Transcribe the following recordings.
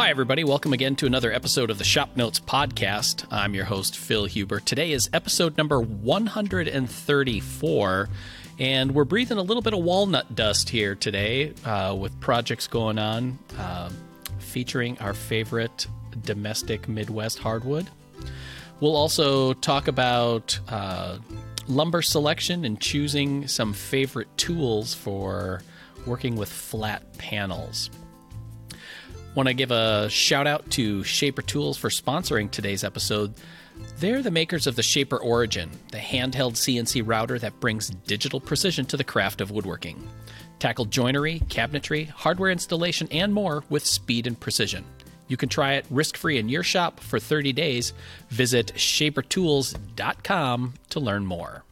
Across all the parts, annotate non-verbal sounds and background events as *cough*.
Hi, everybody. Welcome again to another episode of the Shop Notes Podcast. I'm your host, Phil Huber. Today is episode number 134, and we're breathing a little bit of walnut dust here today uh, with projects going on uh, featuring our favorite domestic Midwest hardwood. We'll also talk about uh, lumber selection and choosing some favorite tools for working with flat panels. Want to give a shout out to Shaper Tools for sponsoring today's episode. They're the makers of the Shaper Origin, the handheld CNC router that brings digital precision to the craft of woodworking. Tackle joinery, cabinetry, hardware installation, and more with speed and precision. You can try it risk free in your shop for 30 days. Visit shapertools.com to learn more.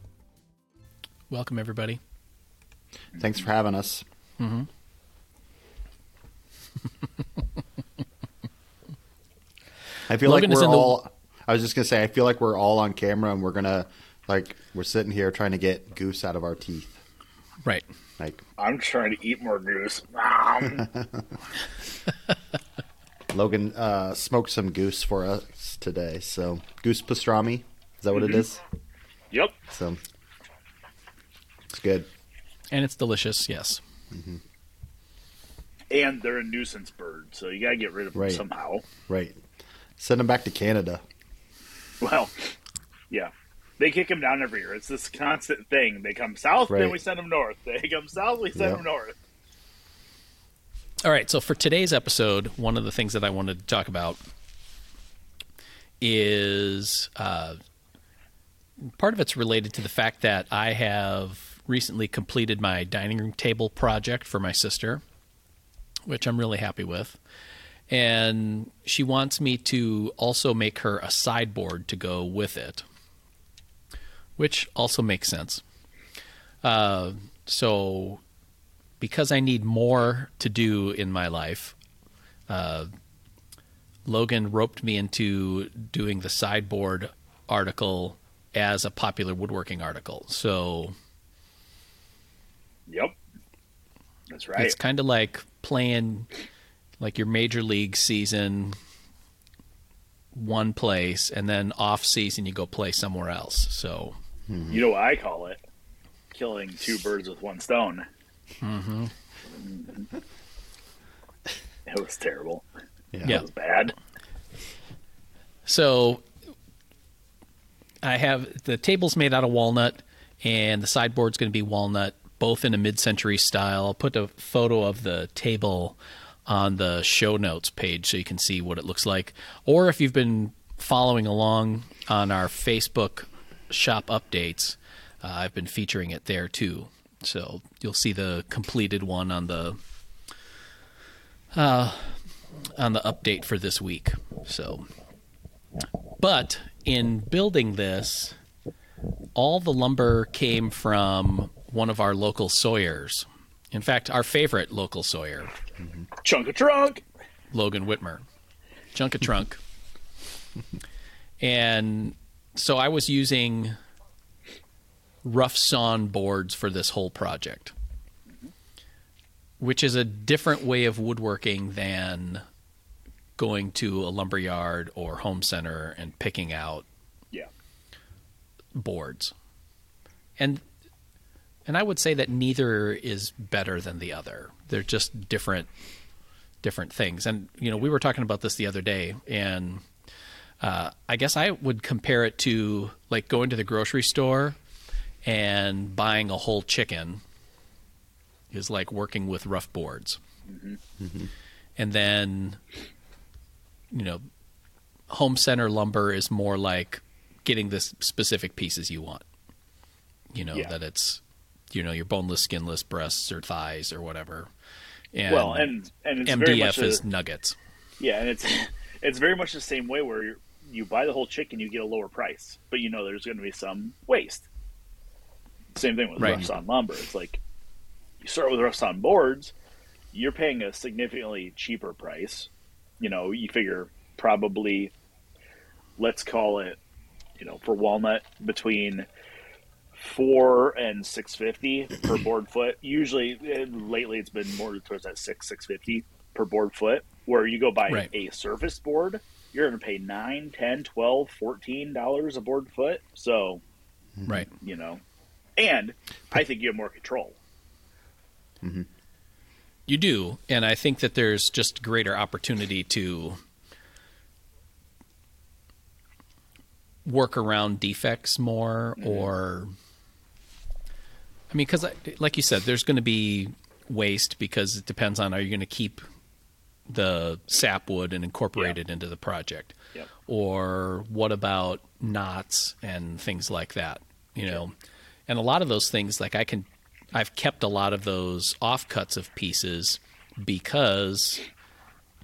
Welcome, everybody. Thanks for having us. Mm-hmm. *laughs* I feel Logan like we're in the- all. I was just gonna say, I feel like we're all on camera and we're gonna like we're sitting here trying to get goose out of our teeth. Right. Like I'm trying to eat more goose. *laughs* Logan uh, smoked some goose for us today, so goose pastrami. Is that what it is? yep. So it's good. And it's delicious, yes. And they're a nuisance bird, so you gotta get rid of them Right. somehow. Right. Send them back to Canada. Well, yeah. They kick them down every year. It's this constant thing. They come south, then we send them north. They come south, we send Yep. them north. All right, so for today's episode, one of the things that I wanted to talk about is uh, part of it's related to the fact that I have recently completed my dining room table project for my sister, which I'm really happy with. And she wants me to also make her a sideboard to go with it, which also makes sense. Uh, so because I need more to do in my life, uh, Logan roped me into doing the sideboard article as a popular woodworking article. So Yep. That's right. it's kind of like playing like your major league season one place and then off season you go play somewhere else. So You know what I call it? Killing two birds with one stone. Mm-hmm. It was terrible. Yeah. It was bad. So I have the table's made out of walnut and the sideboard's going to be walnut, both in a mid-century style. I'll put a photo of the table on the show notes page so you can see what it looks like. Or if you've been following along on our Facebook shop updates, uh, I've been featuring it there too. So you'll see the completed one on the uh, on the update for this week. So but in building this, all the lumber came from one of our local sawyers. In fact, our favorite local sawyer, Chunk of trunk. Logan Wittmer. Chunk of trunk. and so I was using rough sawn boards for this whole project, which is a different way of woodworking than going to a lumber yard or home center and picking out Yeah. boards. And and I would say that neither is better than the other. They're just different different things. And you know, we were talking about this the other day and uh, I guess I would compare it to like going to the grocery store and buying a whole chicken is like working with rough boards. And then you know, home center lumber is more like getting the specific pieces you want. You know, Yeah. that it's, you know, your boneless, skinless breasts or thighs or whatever. And well, and and it's very much MDF a- is nuggets. Yeah, and it's it's very much the same way where you you buy the whole chicken, you get a lower price, but you know there's going to be some waste. Same thing with Right. rough sawn lumber. It's like you start with rough sawn boards, you're paying a significantly cheaper price. You know, you figure probably, let's call it, you know, for walnut between four and six fifty per board foot. Usually, eh, lately it's been more towards that six six fifty per board foot. Where you go buy Right. a surface board, you're going to pay 9 10 12 14 dollars a board foot. So, Right. you know, and I think you have more control. You do, and I think that there's just greater opportunity to work around defects more, or I mean, because like you said, there's going to be waste because it depends on are you going to keep the sapwood and incorporate Yeah. it into the project, Yep. or what about knots and things like that, you know, and a lot of those things like I can I've kept a lot of those offcuts of pieces because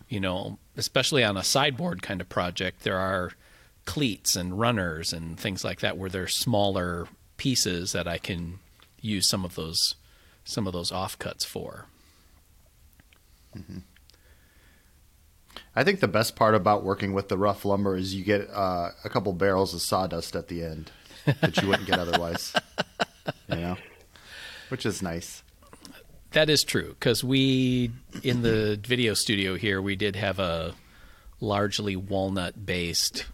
you know, especially on a sideboard kind of project, there are cleats and runners and things like that where they're smaller pieces that I can use some of those some of those offcuts for. I think the best part about working with the rough lumber is you get uh, a couple barrels of sawdust at the end that you wouldn't get otherwise. *laughs* You know, which is nice. That is true because we in the video studio here we did have a largely walnut based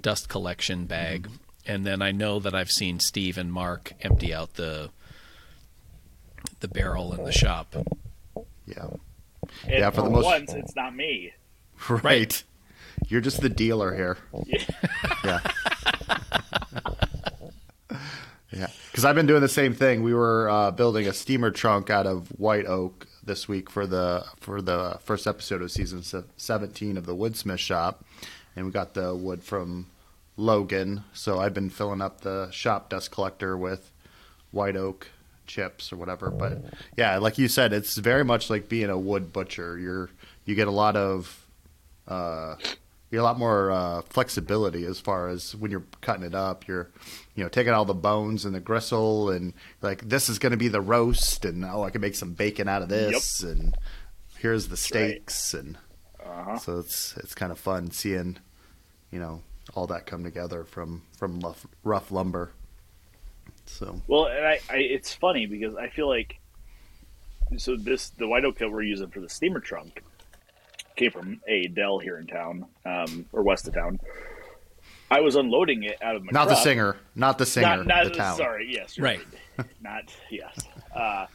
dust collection bag, and then I know that I've seen Steve and Mark empty out the the barrel in the shop. Yeah, And Yeah, for for the most- once, it's not me. *laughs* right. You're just the dealer here. Yeah. *laughs* Yeah. yeah. Because I've been doing the same thing. We were uh, building a steamer trunk out of white oak this week for the for the first episode of season 17 of the Woodsmith Shop, and we got the wood from Logan. So I've been filling up the shop dust collector with white oak chips or whatever. But yeah, like you said, it's very much like being a wood butcher. You're you get a lot of uh, you're a lot more uh, flexibility as far as when you're cutting it up. You're, you know, taking all the bones and the gristle, and like this is going to be the roast, and oh, I can make some bacon out of this, and here's the right. steaks, and Uh-huh. so it's it's kind of fun seeing, you know, all that come together from from rough, rough lumber. So Well, and I, I, it's funny because I feel like so this the white oak that we're using for the steamer trunk came from a Dell here in town, um, or west of town. I was unloading it out of my not the truck. singer, not the singer, Not, not the town. sorry, yes, you're Right. not yes. Uh,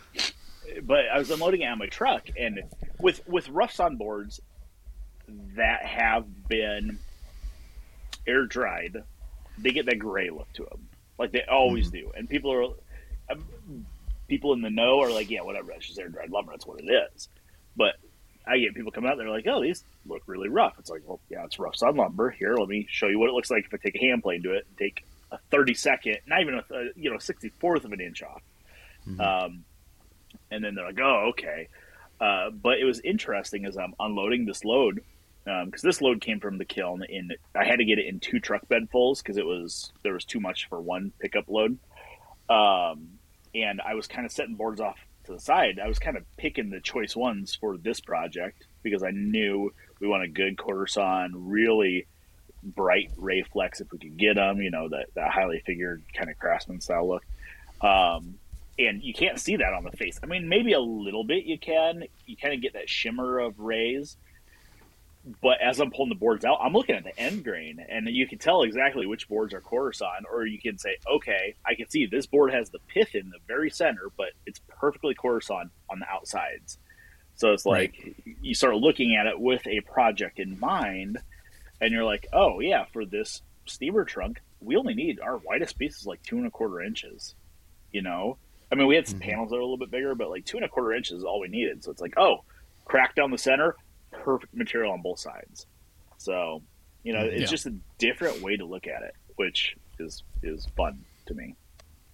but I was unloading it on my truck, and with with rough sawn boards that have been air dried, they get that gray look to them, like they always Mm-hmm. do. And people are um, people in the know are like, yeah, whatever, that's just air dried lumber. That's what it is. But I get people coming out there like, oh, these look really rough. It's like, well, yeah, it's rough sawn lumber. Here, let me show you what it looks like if I take a hand plane to it and take a 30 second, not even a, a you know 64th of an inch off. Um, and then they're like, oh, okay. Uh, but it was interesting as I'm unloading this load because this load came from the kiln. In I had to get it in two truck bed fulls because it was there was too much for one pickup load. Um, and I was kind of setting boards off to the side. I was kind of picking the choice ones for this project because I knew we want a good quarter sawn, really bright ray flecks if we could get them. You know that that highly figured kind of craftsman style look. Um, and you can't see that on the face. I mean, maybe a little bit you can. You kind of get that shimmer of rays. But as I'm pulling the boards out, I'm looking at the end grain, and you can tell exactly which boards are quarter sawn, or you can say, okay, I can see this board has the pith in the very center, but it's perfectly quarter sawn on the outsides. So it's like you start looking at it with a project in mind, and you're like, oh yeah, for this steamer trunk, we only need our widest piece is like two and a quarter inches. You know, I mean, we had some mm-hmm. panels that are a little bit bigger, but like two and a quarter inches is all we needed. So it's like, oh, crack down the center, perfect material on both sides. So, you know, it's Yeah. just a different way to look at it, which is is fun to me.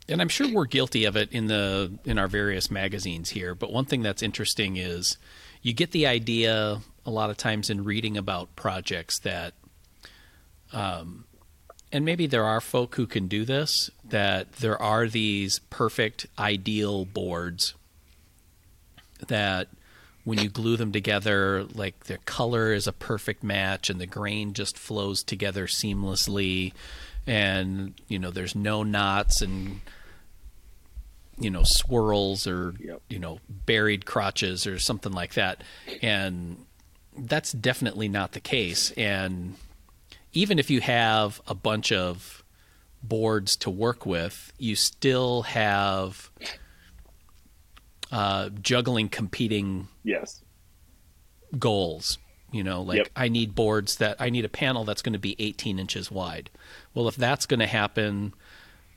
And I'm sure we're guilty of it in the in our various magazines here. But one thing that's interesting is you get the idea a lot of times in reading about projects that, um, and maybe there are folk who can do this. That there are these perfect ideal boards that when you glue them together, like the color is a perfect match and the grain just flows together seamlessly. And, you know, there's no knots and, you know, swirls or, Yep. you know, buried crotches or something like that. And that's definitely not the case. And even if you have a bunch of boards to work with, you still have uh, juggling competing Yes. goals. You know, like Yep. I need boards that I need a panel that's going to be 18 inches wide. Well, if that's going to happen,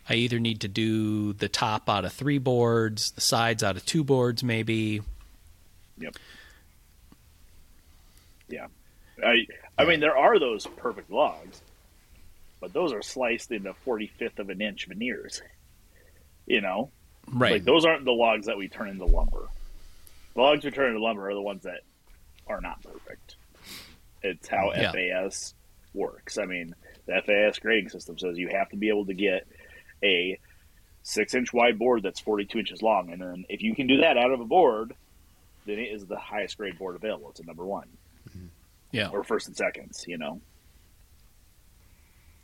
I either need to do the top out of three boards, the sides out of two boards, maybe. Yep. Yeah. I I mean there are those perfect logs, but those are sliced into forty fifth of an inch veneers. You know? Right. Like those aren't the logs that we turn into lumber. The logs we turn into lumber are the ones that are not perfect. It's how Yeah. FAS works. I mean, the FAS grading system says you have to be able to get a six inch wide board that's 42 inches long. And then if you can do that out of a board, then it is the highest grade board available. It's a number one mm-hmm. yeah. or first and seconds, you know?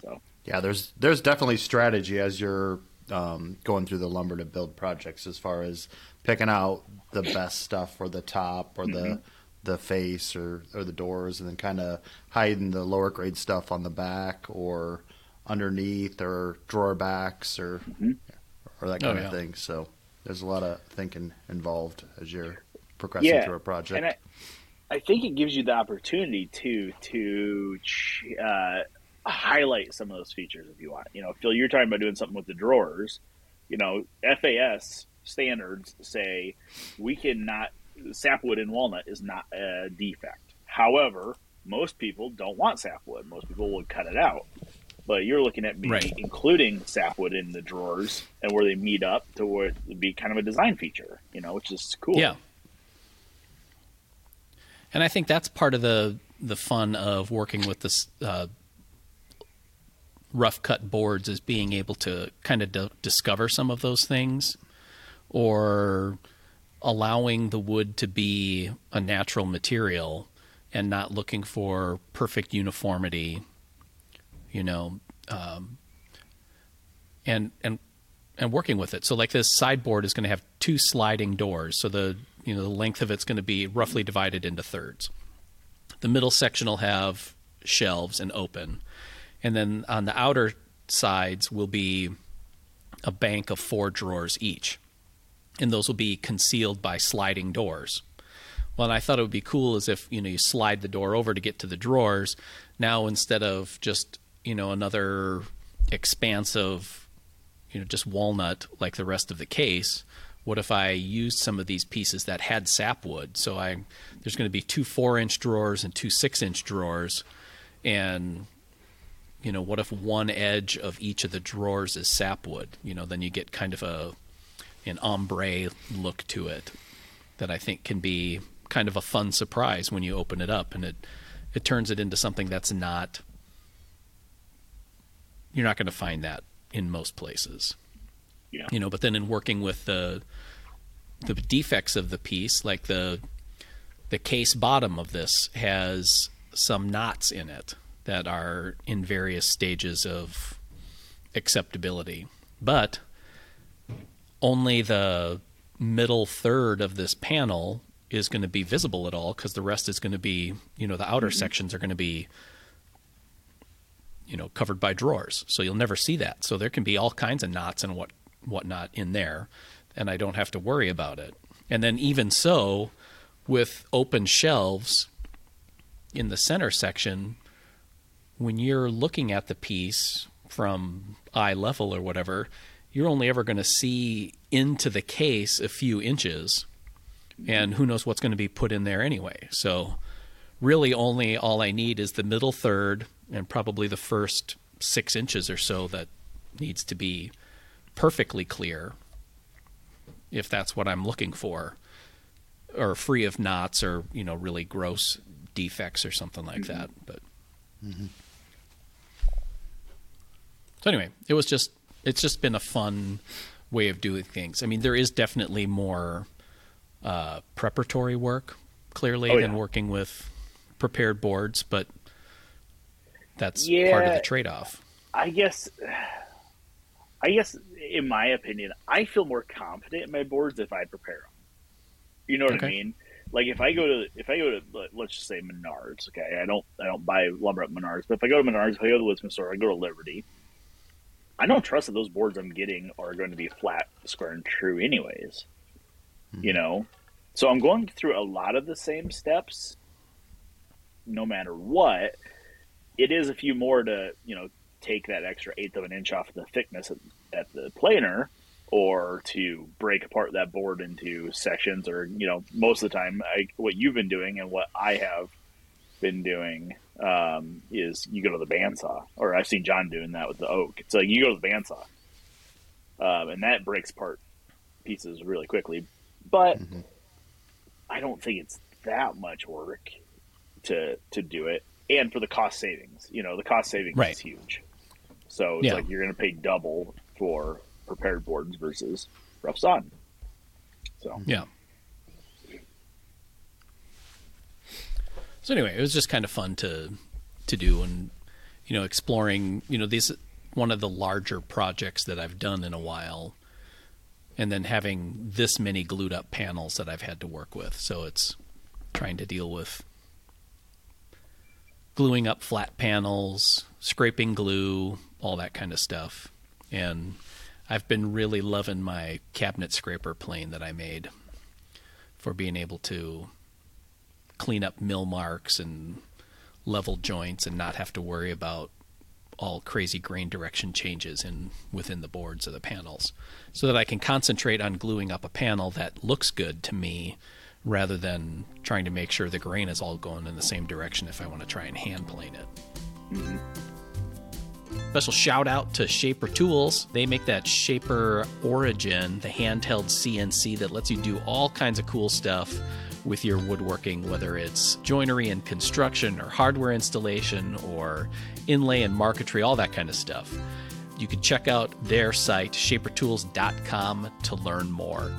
So, Yeah, there's there's definitely strategy as you're um, going through the lumber to build projects as far as picking out the best stuff for the top or the the face or, or the doors and then kind of hiding the lower grade stuff on the back or underneath or drawer backs or or that Oh, kind yeah. of thing. So there's a lot of thinking involved as you're progressing Yeah, through a project. and I, I think it gives you the opportunity to to uh, highlight some of those features if you want. You know, Phil, you're talking about doing something with the drawers. You know, FAS standards say we cannot sapwood and walnut is not a defect. However, most people don't want sapwood. Most people would cut it out. But you're looking at maybe Right. including sapwood in the drawers and where they meet up to where it would be kind of a design feature, you know, which is cool. Yeah. And I think that's part of the the fun of working with this uh, rough cut boards is being able to kind of d- discover some of those things, or allowing the wood to be a natural material and not looking for perfect uniformity. You know, um, and and and working with it. So like this sideboard is going to have two sliding doors. So the you know the length of it's going to be roughly divided into thirds. The middle section will have shelves and open, and then on the outer sides will be a bank of four drawers each, and those will be concealed by sliding doors. Well, I thought it would be cool as if you know you slide the door over to get to the drawers. Now instead of just you know another expansive you know just walnut like the rest of the case what if i used some of these pieces that had sapwood so i there's going to be two four inch drawers and two six inch drawers and you know what if one edge of each of the drawers is sapwood? You know then you get kind of a an ombre look to it that i think can be kind of a fun surprise when you open it up and it it turns it into something that's not you're not going to find that in most places. Yeah. you know but then in working with the the defects of the piece like the the case bottom of this has some knots in it that are in various stages of acceptability. But only the middle third of this panel is going to be visible at all because the rest is going to be you know the outer mm-hmm. sections are going to be you know covered by drawers. So you'll never see that. So there can be all kinds of knots and what whatnot in there and i don't have to worry about it. And then even so with open shelves in the center section when you're looking at the piece from eye level or whatever you're only ever going to see into the case a few inches. And who knows what's going to be put in there anyway. So really only all I need is the middle third and probably the first six inches or so that needs to be perfectly clear if that's what I'm looking for. Or free of knots or you know really gross defects or something like that but mm-hmm. So anyway it was just it's just been a fun way of doing things I mean there is definitely more uh, preparatory work clearly Oh, than yeah. working with prepared boards, but that's part of the trade-off. I guess, I guess, in my opinion, I feel more confident in my boards if I prepare them. You know what Okay. I mean? like if I go to if I go to let's just say Menards, okay, I don't I don't buy lumber at Menards, but if I go to Menards, if I go to the Woodsman store, I go to Liberty. I don't trust that those boards I'm getting are going to be flat, square, and true, anyways. Mm-hmm. You know, so I'm going through a lot of the same steps, no matter what. It is a few more to you know take that extra eighth of an inch off the thickness at, at the planer or to break apart that board into sections or you know most of the time I, what you've been doing and what i have been doing um, is you go to the bandsaw or i've seen john doing that with the oak it's like you go to the bandsaw um, and that breaks apart pieces really quickly but mm-hmm. i don't think it's that much work to to do it and for the cost savings you know the cost savings right. is huge so it's yeah. like you're going to pay double for prepared boards versus rough sawn. So yeah. So anyway, it was just kind of fun to to do and you know exploring you know these one of the larger projects that I've done in a while and then having this many glued up panels that I've had to work with. So it's trying to deal with gluing up flat panels, scraping glue, all that kind of stuff. And I've been really loving my cabinet scraper plane that I made for being able to clean up mill marks and level joints and not have to worry about all crazy grain direction changes in within the boards of the panels so that I can concentrate on gluing up a panel that looks good to me rather than trying to make sure the grain is all going in the same direction if I want to try and hand plane it. Mm-hmm. Special shout out to Shaper Tools. They make that Shaper Origin, the handheld CNC that lets you do all kinds of cool stuff with your woodworking, whether it's joinery and construction or hardware installation or inlay and marquetry, all that kind of stuff. You can check out their site, shapertools.com, to learn more.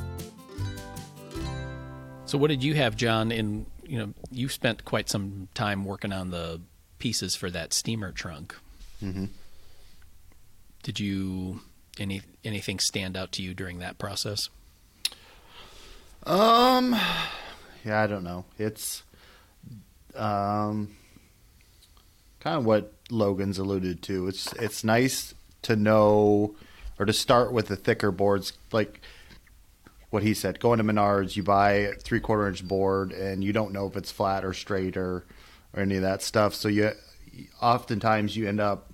So, what did you have, John? In you know, you spent quite some time working on the pieces for that steamer trunk. Mm-hmm. Did you any anything stand out to you during that process? Um, yeah, I don't know. It's um, kind of what Logan's alluded to. It's it's nice to know or to start with the thicker boards, like what he said. Going to Menards, you buy three quarter inch board, and you don't know if it's flat or straight or or any of that stuff. So you oftentimes you end up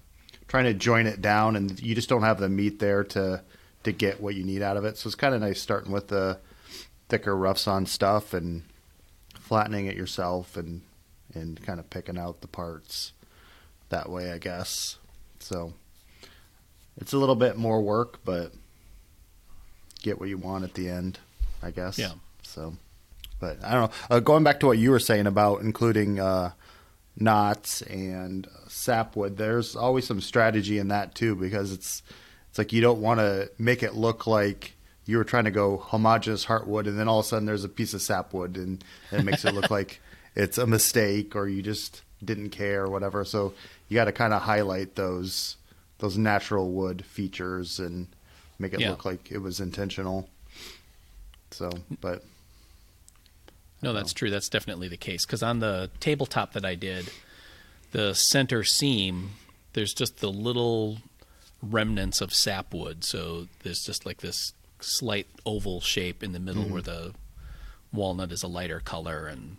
trying to join it down, and you just don't have the meat there to to get what you need out of it. So it's kind of nice starting with the thicker rough on stuff and flattening it yourself and and kind of picking out the parts that way, I guess. So it's a little bit more work, but get what you want at the end, I guess. Yeah. So, but I don't know. Uh, going back to what you were saying about including uh, knots and sapwood. There's always some strategy in that too because it's it's like you don't want to make it look like you were trying to go homogenous heartwood and then all of a sudden there's a piece of sapwood and it makes it look *laughs* like it's a mistake or you just didn't care or whatever. So you got to kind of highlight those those natural wood features and make it yeah. look like it was intentional. So, but no, that's true. That's definitely the case. Because on the tabletop that I did, the center seam, there's just the little remnants of sapwood. So there's just like this slight oval shape in the middle mm-hmm. where the walnut is a lighter color and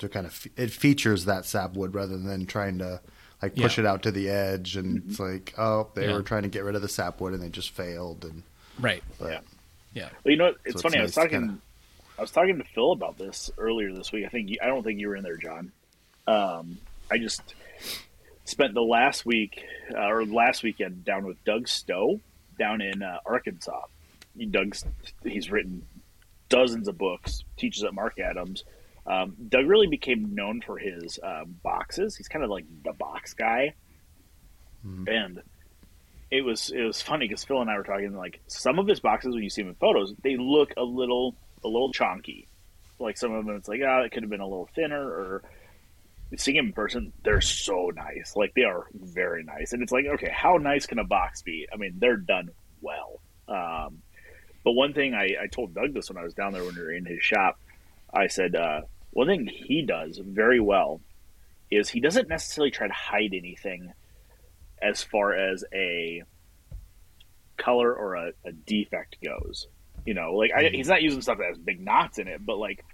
so kind of it features that sapwood rather than trying to like push yeah. it out to the edge and mm-hmm. it's like oh they yeah. were trying to get rid of the sapwood and they just failed and right but, yeah yeah well you know it's so funny it's nice I was talking I was talking to Phil about this earlier this week. I think you, I don't think you were in there, John. Um, I just spent the last week uh, or last weekend down with Doug Stowe down in uh, Arkansas. Doug's he's written dozens of books, teaches at Marc Adams. Um, Doug really became known for his uh, boxes. He's kind of like the box guy, mm-hmm. and it was it was funny because Phil and I were talking like some of his boxes when you see them in photos, they look a little a little chonky. Like some of them, it's like, ah, oh, it could have been a little thinner. Or seeing them in person, they're so nice. Like they are very nice. And it's like, okay, how nice can a box be? I mean, they're done well. Um, but one thing I, I told Doug this when I was down there when we were in his shop. I said, uh, one thing he does very well is he doesn't necessarily try to hide anything as far as a color or a, a defect goes. You know, like I, he's not using stuff that has big knots in it, but like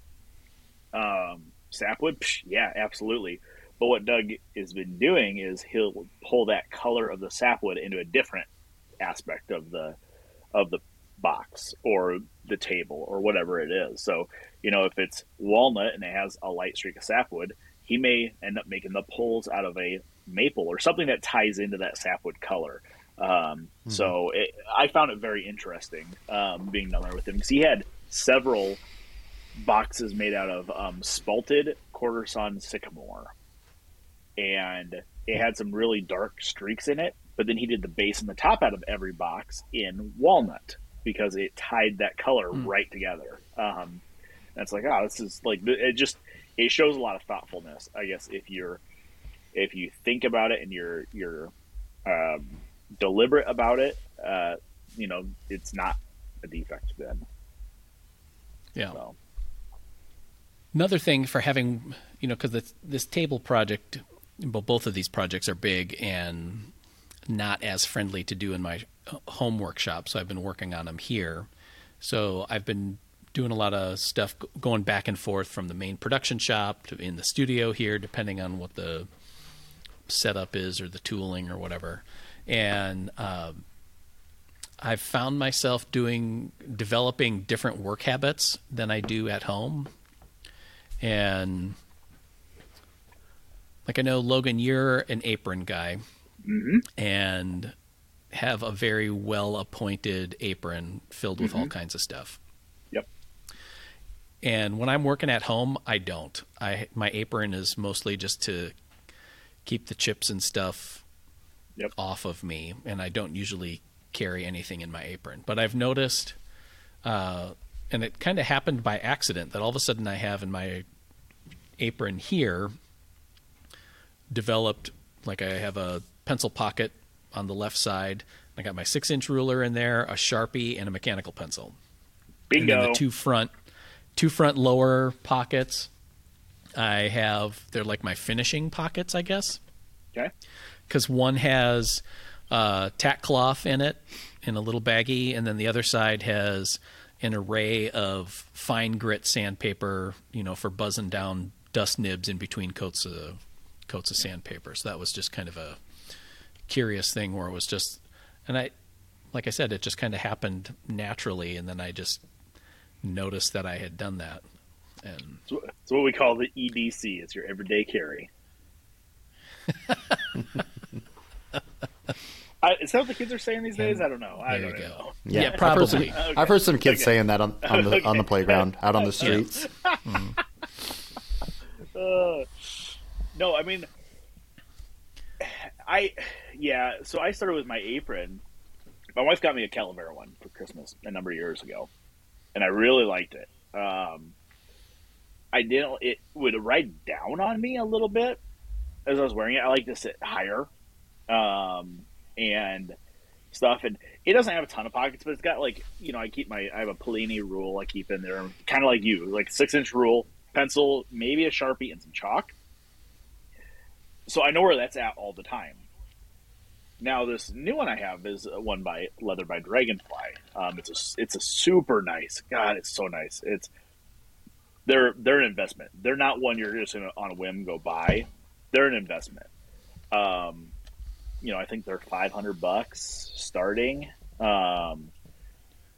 um, sapwood, psh, yeah, absolutely. But what Doug has been doing is he'll pull that color of the sapwood into a different aspect of the of the box or the table or whatever it is. So, you know, if it's walnut and it has a light streak of sapwood, he may end up making the poles out of a maple or something that ties into that sapwood color. Um, mm-hmm. So it, I found it very interesting um, being down there with him because he had several boxes made out of um, spalted quarter sawn sycamore, and it had some really dark streaks in it. But then he did the base and the top out of every box in walnut because it tied that color mm. right together. Um, that's like, oh, this is like it just it shows a lot of thoughtfulness, I guess, if you're if you think about it and you're you're um, deliberate about it, uh, you know, it's not a defect then. Yeah. So. Another thing for having, you know, because this, this table project, well, both of these projects are big and not as friendly to do in my home workshop, so I've been working on them here. So I've been doing a lot of stuff going back and forth from the main production shop to in the studio here, depending on what the setup is or the tooling or whatever. And um, I've found myself doing developing different work habits than I do at home. And like I know Logan, you're an apron guy, mm-hmm. and have a very well appointed apron filled with mm-hmm. all kinds of stuff. Yep. And when I'm working at home, I don't. I my apron is mostly just to keep the chips and stuff yep. off of me, and I don't usually carry anything in my apron. But I've noticed, uh, and it kind of happened by accident, that all of a sudden I have in my apron here developed like I have a pencil pocket on the left side. I got my six inch ruler in there, a sharpie, and a mechanical pencil. Bingo. And then the two front, two front lower pockets. I have they're like my finishing pockets, I guess. Okay. Because one has uh, tack cloth in it in a little baggie, and then the other side has an array of fine grit sandpaper, you know, for buzzing down dust nibs in between coats of coats of sandpaper. So that was just kind of a curious thing where it was just, and I, like I said, it just kind of happened naturally, and then I just noticed that I had done that. And it's what we call the EDC. It's your everyday carry. *laughs* I, is that what the kids are saying these days? I don't know. I there don't you know. go. Yeah, yeah probably. I've heard, some, okay. I've heard some, kids okay. saying that on, on the okay. on the playground, out on the *laughs* streets. mm. uh, no, I mean, I yeah. So I started with my apron. My wife got me a Calavera one for Christmas a number of years ago, and I really liked it. Um, I didn't. It would ride down on me a little bit as I was wearing it. I like to sit higher, um, and stuff. And it doesn't have a ton of pockets, but it's got like you know I keep my I have a Polini rule I keep in there, kind of like you, like six inch rule, pencil, maybe a sharpie, and some chalk so I know where that's at all the time. Now this new one I have is one by Leather by Dragonfly. Um, it's a it's a super nice. God, it's so nice. It's they're they're an investment. They're not one you're just gonna on a whim go buy. They're an investment. Um, you know, I think they're five hundred bucks starting. Um,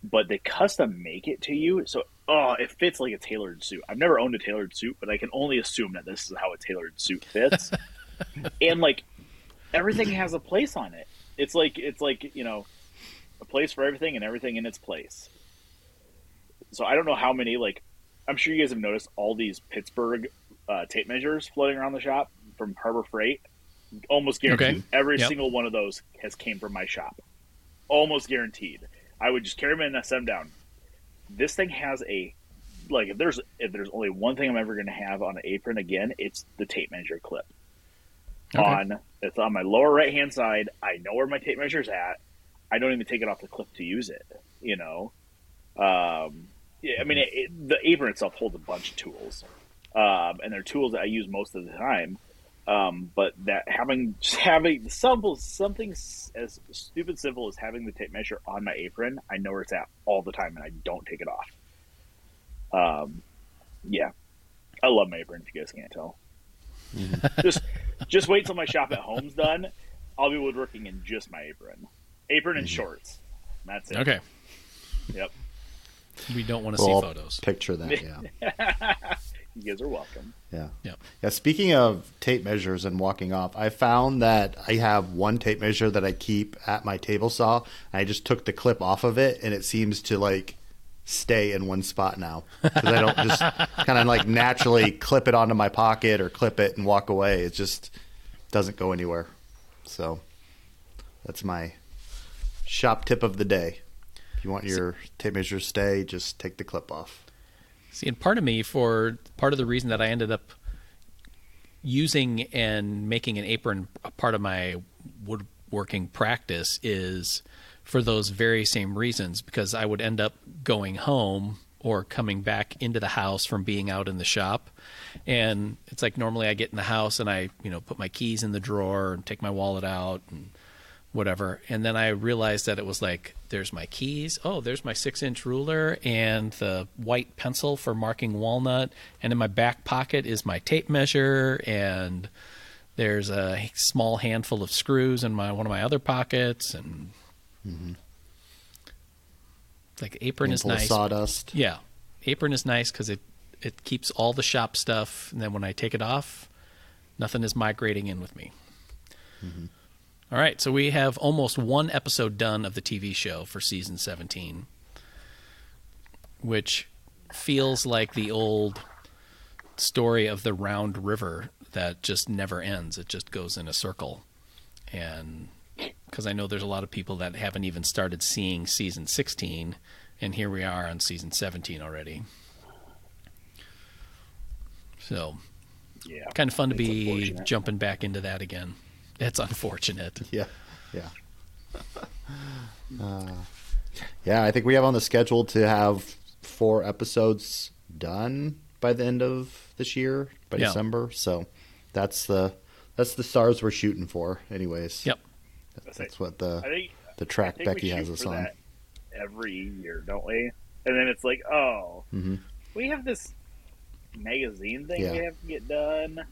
but they custom make it to you, so oh, it fits like a tailored suit. I've never owned a tailored suit, but I can only assume that this is how a tailored suit fits. *laughs* and like everything has a place on it. It's like it's like you know a place for everything and everything in its place. So I don't know how many like I'm sure you guys have noticed all these Pittsburgh uh, tape measures floating around the shop from Harbor Freight. Almost guaranteed, okay. every yep. single one of those has came from my shop. Almost guaranteed. I would just carry them in and set them down. This thing has a like if there's if there's only one thing I'm ever going to have on an apron again, it's the tape measure clip okay. on it's on my lower right hand side. I know where my tape measure is at. I don't even take it off the clip to use it. You know, um, yeah, I mean, it, it, the apron itself holds a bunch of tools, um, and they're tools that I use most of the time. Um, but that having having simple something as stupid simple as having the tape measure on my apron, I know where it's at all the time, and I don't take it off. Um, yeah, I love my apron. If you guys can't tell, mm-hmm. just just wait till my shop at home's done. I'll be woodworking in just my apron, apron and mm-hmm. shorts. That's it. Okay. Yep. We don't want to well, see photos. Picture that. *laughs* Yeah. you guys are welcome. Yeah. Yeah. Yeah. Speaking of tape measures and walking off, I found that I have one tape measure that I keep at my table saw. And I just took the clip off of it, and it seems to like stay in one spot now because I don't just *laughs* kind of like naturally clip it onto my pocket or clip it and walk away. It just doesn't go anywhere. So that's my shop tip of the day. If you want your tape measure to stay, just take the clip off. See, and part of me, for part of the reason that I ended up using and making an apron a part of my woodworking practice is for those very same reasons because I would end up going home or coming back into the house from being out in the shop. And it's like normally I get in the house and I, you know, put my keys in the drawer and take my wallet out and whatever. And then I realized that it was like, there's my keys. Oh, there's my six inch ruler and the white pencil for marking walnut. And in my back pocket is my tape measure. And there's a small handful of screws in my one of my other pockets. And mm-hmm. like apron is nice. sawdust. Yeah. Apron is nice because it, it keeps all the shop stuff. And then when I take it off, nothing is migrating in with me. Mm-hmm. All right, so we have almost one episode done of the TV show for season 17, which feels like the old story of the round river that just never ends. It just goes in a circle. And because I know there's a lot of people that haven't even started seeing season 16, and here we are on season 17 already. So, yeah, kind of fun to be jumping back into that again. It's unfortunate. *laughs* Yeah, yeah. Uh, yeah, I think we have on the schedule to have four episodes done by the end of this year, by yeah. December. So that's the that's the stars we're shooting for, anyways. Yep. That's what the think, the track Becky has us on. Every year, don't we? And then it's like, oh, mm-hmm. we have this magazine thing yeah. we have to get done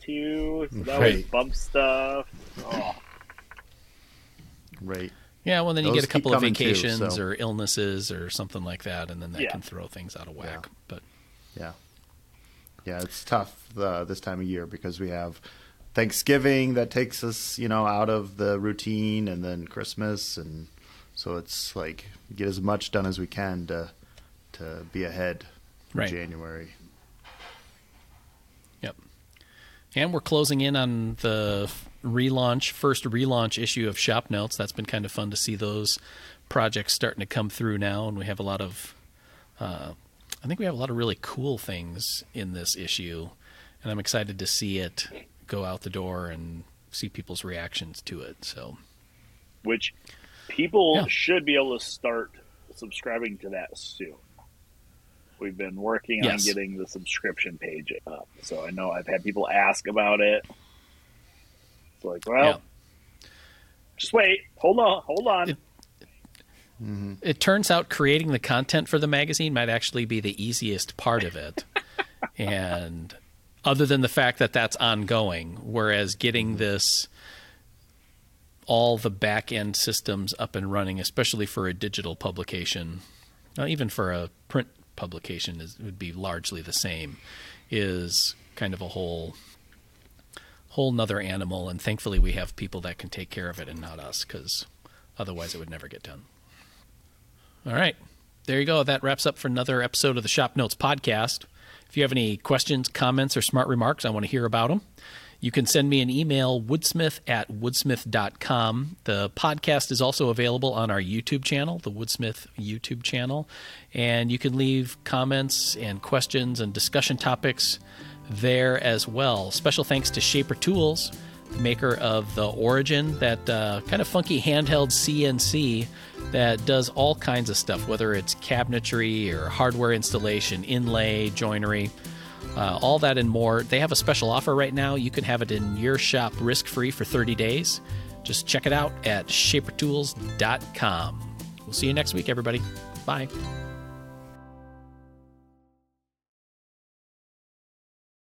too. So that right. was bump stuff. Oh. Right. Yeah, well, then you get a couple of vacations too, so. or illnesses or something like that, and then that yeah. can throw things out of whack. Yeah. But yeah, yeah, it's tough uh, this time of year because we have Thanksgiving that takes us, you know, out of the routine, and then Christmas, and so it's like get as much done as we can to to be ahead for right. January. Yep, and we're closing in on the relaunch, first relaunch issue of Shop Notes. That's been kind of fun to see those projects starting to come through now, and we have a lot of, uh, I think we have a lot of really cool things in this issue, and I'm excited to see it go out the door and see people's reactions to it. So, which people yeah. should be able to start subscribing to that soon. We've been working yes. on getting the subscription page up. So I know I've had people ask about it. It's like, well, yeah. just wait. Hold on. Hold on. It, mm-hmm. it turns out creating the content for the magazine might actually be the easiest part of it. *laughs* and other than the fact that that's ongoing, whereas getting mm-hmm. this all the back end systems up and running, especially for a digital publication, not even for a print publication is would be largely the same, is kind of a whole whole nother animal. And thankfully, we have people that can take care of it and not us, because otherwise it would never get done. All right, there you go. That wraps up for another episode of the Shop Notes podcast. If you have any questions, comments, or smart remarks, I want to hear about them. You can send me an email, woodsmith at woodsmith.com. The podcast is also available on our YouTube channel, the Woodsmith YouTube channel. And you can leave comments and questions and discussion topics there as well. Special thanks to Shaper Tools maker of the Origin, that uh, kind of funky handheld CNC that does all kinds of stuff, whether it's cabinetry or hardware installation, inlay, joinery. Uh, all that and more. They have a special offer right now. You can have it in your shop risk free for 30 days. Just check it out at shapertools.com. We'll see you next week, everybody. Bye.